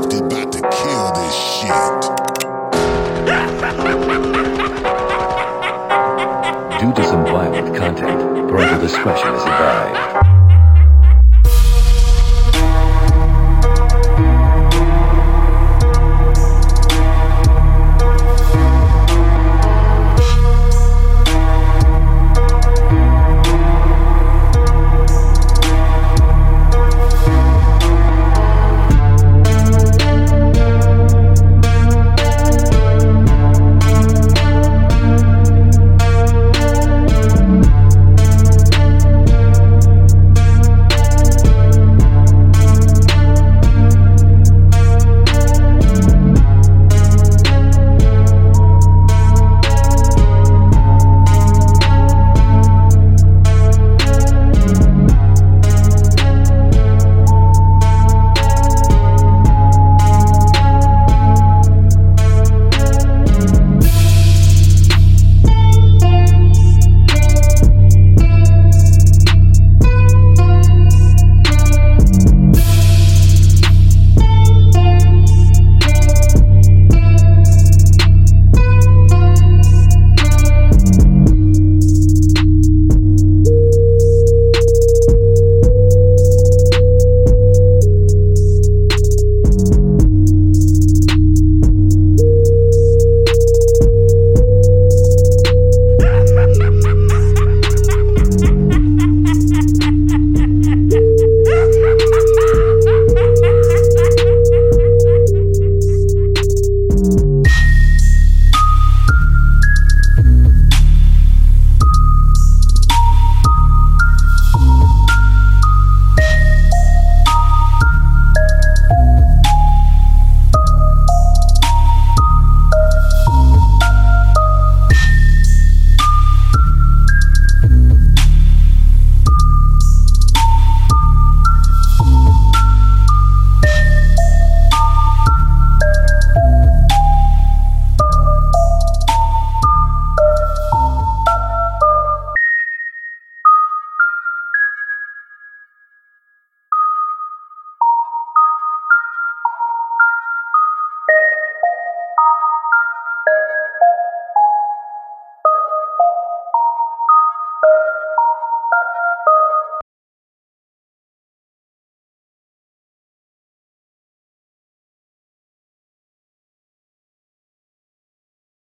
About to kill this shit. Due to some violent content, parental discretion is advised.